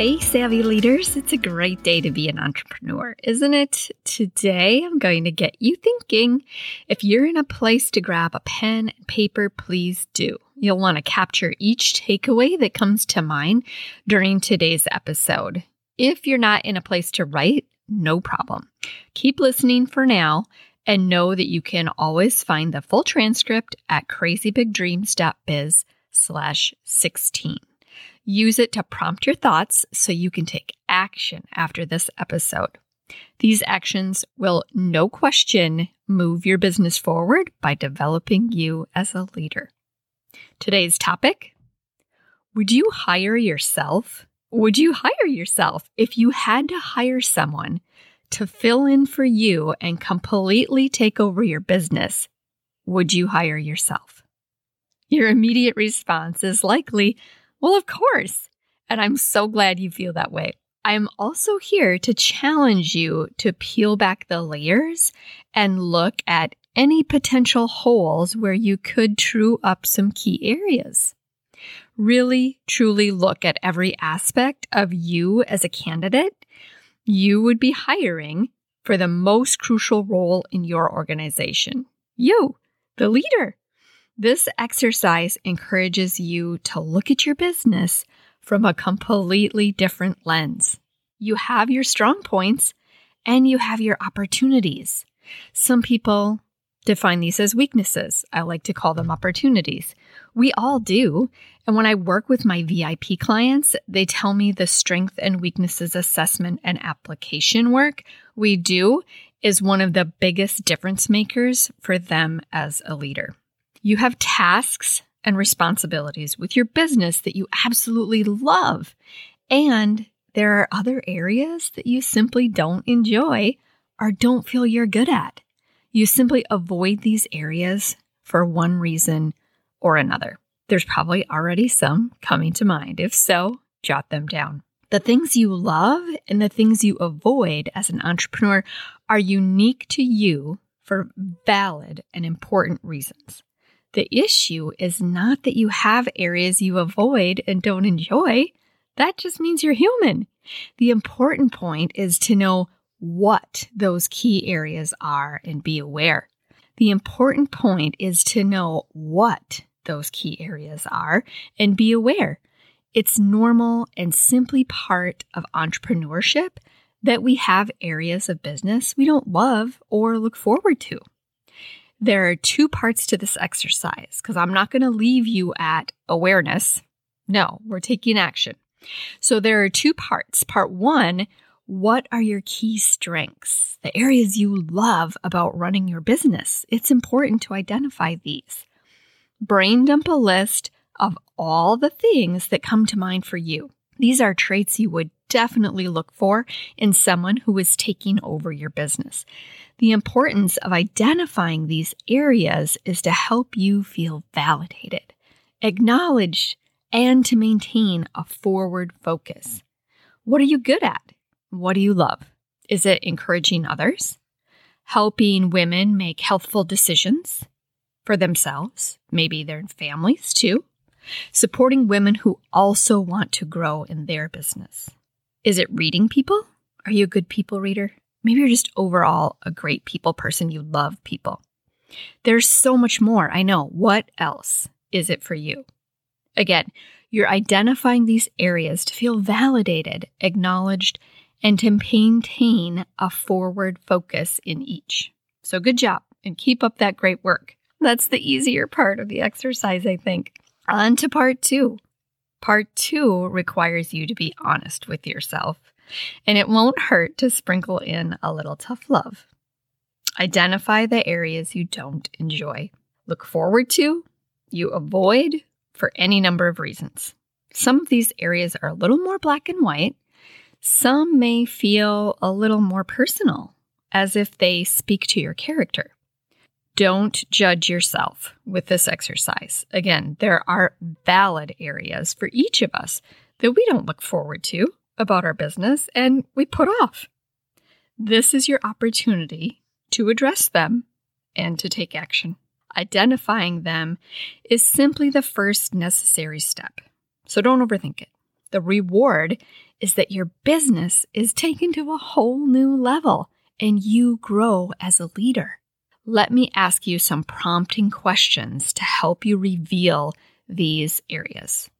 Hey, savvy leaders, it's a great day to be an entrepreneur, isn't it? Today, I'm going to get you thinking. If you're in a place to grab a pen and paper, please do. You'll want to capture each takeaway that comes to mind during today's episode. If you're not in a place to write, no problem. Keep listening for now and know that you can always find the full transcript at crazybigdreams.biz slash 16. Use it to prompt your thoughts so you can take action after this episode. These actions will, no question, move your business forward by developing you as a leader. Today's topic Would you hire yourself? Would you hire yourself if you had to hire someone to fill in for you and completely take over your business? Would you hire yourself? Your immediate response is likely, well, of course. And I'm so glad you feel that way. I am also here to challenge you to peel back the layers and look at any potential holes where you could true up some key areas. Really, truly look at every aspect of you as a candidate you would be hiring for the most crucial role in your organization. You, the leader. This exercise encourages you to look at your business from a completely different lens. You have your strong points and you have your opportunities. Some people define these as weaknesses. I like to call them opportunities. We all do. And when I work with my VIP clients, they tell me the strength and weaknesses assessment and application work we do is one of the biggest difference makers for them as a leader. You have tasks and responsibilities with your business that you absolutely love. And there are other areas that you simply don't enjoy or don't feel you're good at. You simply avoid these areas for one reason or another. There's probably already some coming to mind. If so, jot them down. The things you love and the things you avoid as an entrepreneur are unique to you for valid and important reasons. The issue is not that you have areas you avoid and don't enjoy. That just means you're human. The important point is to know what those key areas are and be aware. The important point is to know what those key areas are and be aware. It's normal and simply part of entrepreneurship that we have areas of business we don't love or look forward to. There are two parts to this exercise because I'm not going to leave you at awareness. No, we're taking action. So there are two parts. Part one, what are your key strengths? The areas you love about running your business. It's important to identify these. Brain dump a list of all the things that come to mind for you. These are traits you would definitely look for in someone who is taking over your business. The importance of identifying these areas is to help you feel validated, acknowledged, and to maintain a forward focus. What are you good at? What do you love? Is it encouraging others? Helping women make healthful decisions for themselves, maybe their families too? Supporting women who also want to grow in their business? Is it reading people? Are you a good people reader? Maybe you're just overall a great people person. You love people. There's so much more. I know. What else is it for you? Again, you're identifying these areas to feel validated, acknowledged, and to maintain a forward focus in each. So good job and keep up that great work. That's the easier part of the exercise, I think. On to part two. Part two requires you to be honest with yourself and it won't hurt to sprinkle in a little tough love. Identify the areas you don't enjoy. Look forward to, you avoid for any number of reasons. Some of these areas are a little more black and white. Some may feel a little more personal, as if they speak to your character. Don't judge yourself with this exercise. Again, there are valid areas for each of us that we don't look forward to about our business and we put off. This is your opportunity to address them and to take action. Identifying them is simply the first necessary step. So don't overthink it. The reward is that your business is taken to a whole new level and you grow as a leader. Let me ask you some prompting questions to help you reveal these areas.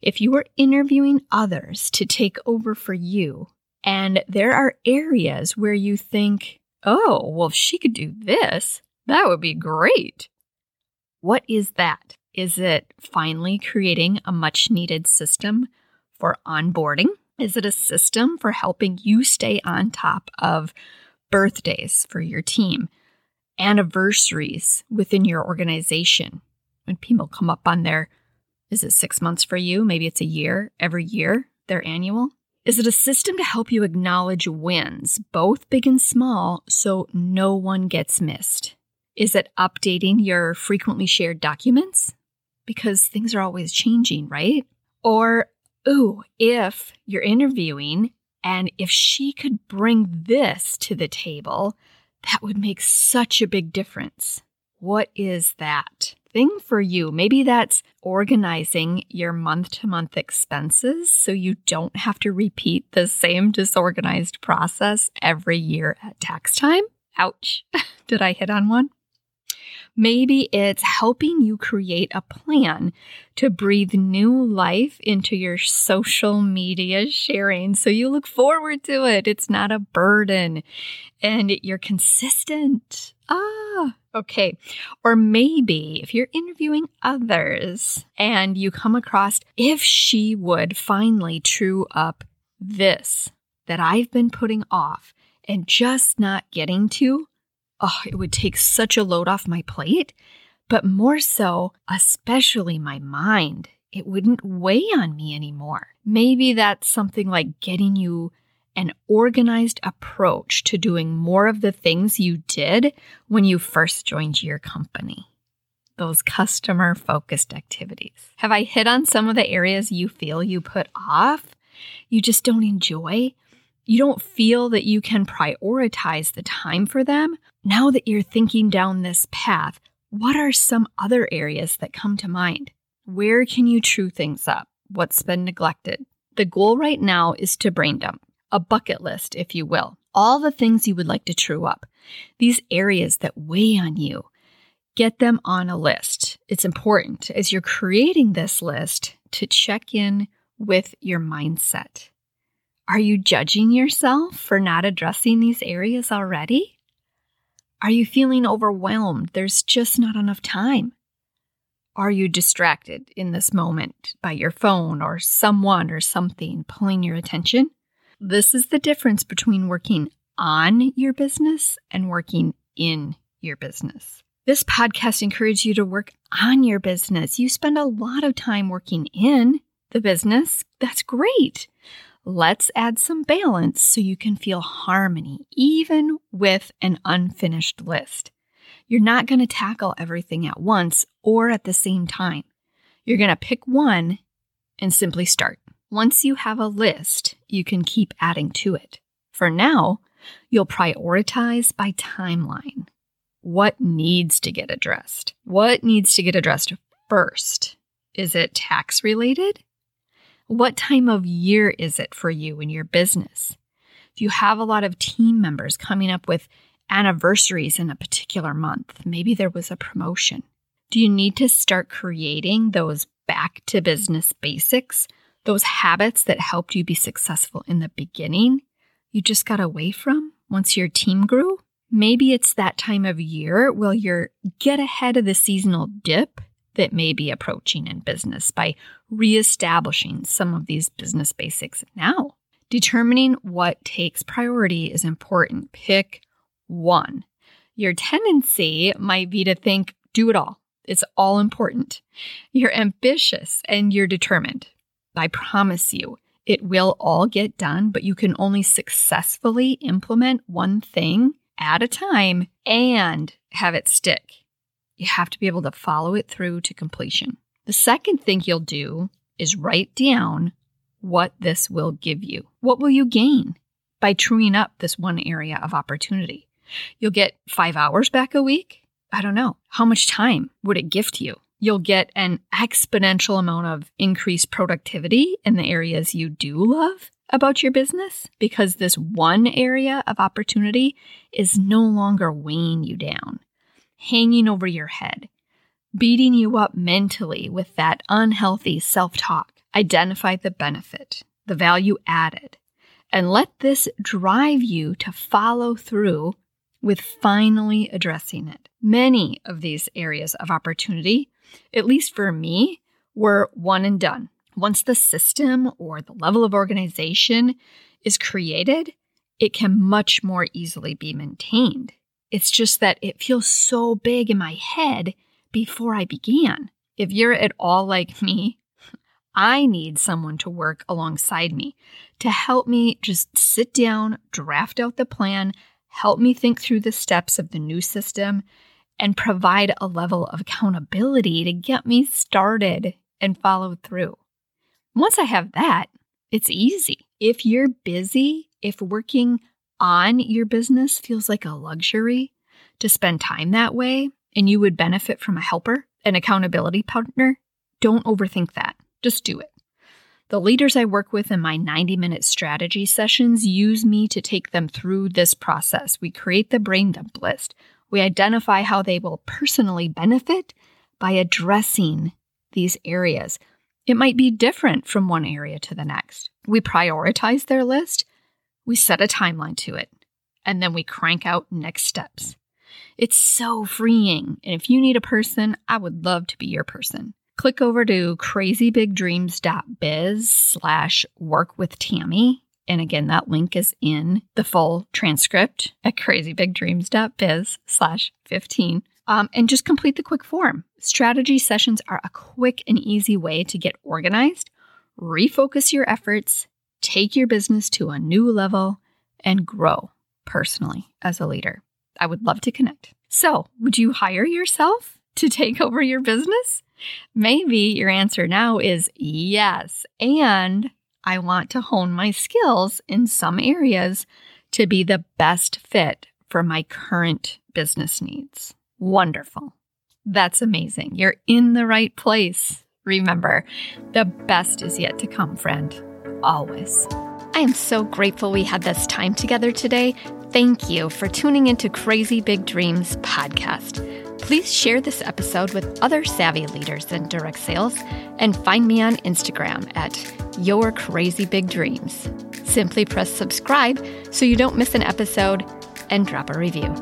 If you are interviewing others to take over for you, and there are areas where you think, oh, well, if she could do this, that would be great. What is that? Is it finally creating a much needed system for onboarding? Is it a system for helping you stay on top of birthdays for your team, anniversaries within your organization? When people come up on their, is it six months for you? Maybe it's a year, every year, their annual. Is it a system to help you acknowledge wins, both big and small, so no one gets missed? Is it updating your frequently shared documents? Because things are always changing, right? Or, ooh, if you're interviewing and if she could bring this to the table, that would make such a big difference. What is that thing for you? Maybe that's organizing your month to month expenses so you don't have to repeat the same disorganized process every year at tax time. Ouch. Did I hit on one? Maybe it's helping you create a plan to breathe new life into your social media sharing so you look forward to it. It's not a burden and you're consistent. Ah, okay. Or maybe if you're interviewing others and you come across if she would finally true up this that I've been putting off and just not getting to, oh, it would take such a load off my plate, but more so, especially my mind. It wouldn't weigh on me anymore. Maybe that's something like getting you an organized approach to doing more of the things you did when you first joined your company. Those customer focused activities. Have I hit on some of the areas you feel you put off? You just don't enjoy? You don't feel that you can prioritize the time for them? Now that you're thinking down this path, what are some other areas that come to mind? Where can you true things up? What's been neglected? The goal right now is to brain dump, a bucket list, if you will. All the things you would like to true up, these areas that weigh on you. Get them on a list. It's important as you're creating this list to check in with your mindset. Are you judging yourself for not addressing these areas already? Are you feeling overwhelmed? There's just not enough time. Are you distracted in this moment by your phone or someone or something pulling your attention? This is the difference between working on your business and working in your business. This podcast encourages you to work on your business. You spend a lot of time working in the business. That's great. Let's add some balance so you can feel harmony, even with an unfinished list. You're not going to tackle everything at once or at the same time. You're going to pick one and simply start. Once you have a list, you can keep adding to it. For now, you'll prioritize by timeline. What needs to get addressed? What needs to get addressed first? Is it tax related? What time of year is it for you in your business? Do you have a lot of team members coming up with anniversaries in a particular month? Maybe there was a promotion. Do you need to start creating those back to business basics, those habits that helped you be successful in the beginning, you just got away from once your team grew? Maybe it's that time of year where you're get ahead of the seasonal dip that may be approaching in business by reestablishing some of these business basics now. Determining what takes priority is important. Pick one. Your tendency might be to think, do it all. It's all important. You're ambitious and you're determined. I promise you, It will all get done, but you can only successfully implement one thing at a time and have it stick. You have to be able to follow it through to completion. The second thing you'll do is write down what this will give you. What will you gain by truing up this one area of opportunity? You'll get five hours back a week. I don't know. How much time would it gift you? You'll get an exponential amount of increased productivity in the areas you do love about your business because this one area of opportunity is no longer weighing you down, hanging over your head, beating you up mentally with that unhealthy self talk. Identify the benefit, the value added, and let this drive you to follow through with finally addressing it. Many of these areas of opportunity, at least for me, were one and done. Once the system or the level of organization is created, it can much more easily be maintained. It's just that it feels so big in my head before I began. If you're at all like me, I need someone to work alongside me to help me just sit down, draft out the plan, help me think through the steps of the new system, and provide a level of accountability to get me started and follow through. Once I have that, it's easy. If you're busy, if working on your business feels like a luxury to spend time that way, and you would benefit from a helper, an accountability partner, don't overthink that. Just do it. The leaders I work with in my 90 minute strategy sessions use me to take them through this process. We create the brain dump list. We identify how they will personally benefit by addressing these areas. It might be different from one area to the next. We prioritize their list, we set a timeline to it, and then we crank out next steps. It's so freeing. And if you need a person, I would love to be your person click over to crazybigdreams.biz slash work with Tammy. And again, that link is in the full transcript at crazybigdreams.biz slash 15. Um, and just complete the quick form. Strategy sessions are a quick and easy way to get organized, refocus your efforts, take your business to a new level, and grow personally as a leader. I would love to connect. So, would you hire yourself to take over your business? Maybe your answer now is yes. And I want to hone my skills in some areas to be the best fit for my current business needs. Wonderful. That's amazing. You're in the right place. Remember, the best is yet to come, friend. Always. I am so grateful we had this time together today. Thank you for tuning into Crazy Big Dreams podcast. Please share this episode with other savvy leaders in direct sales and find me on Instagram at Your Crazy Big Dreams. Simply press subscribe so you don't miss an episode and drop a review.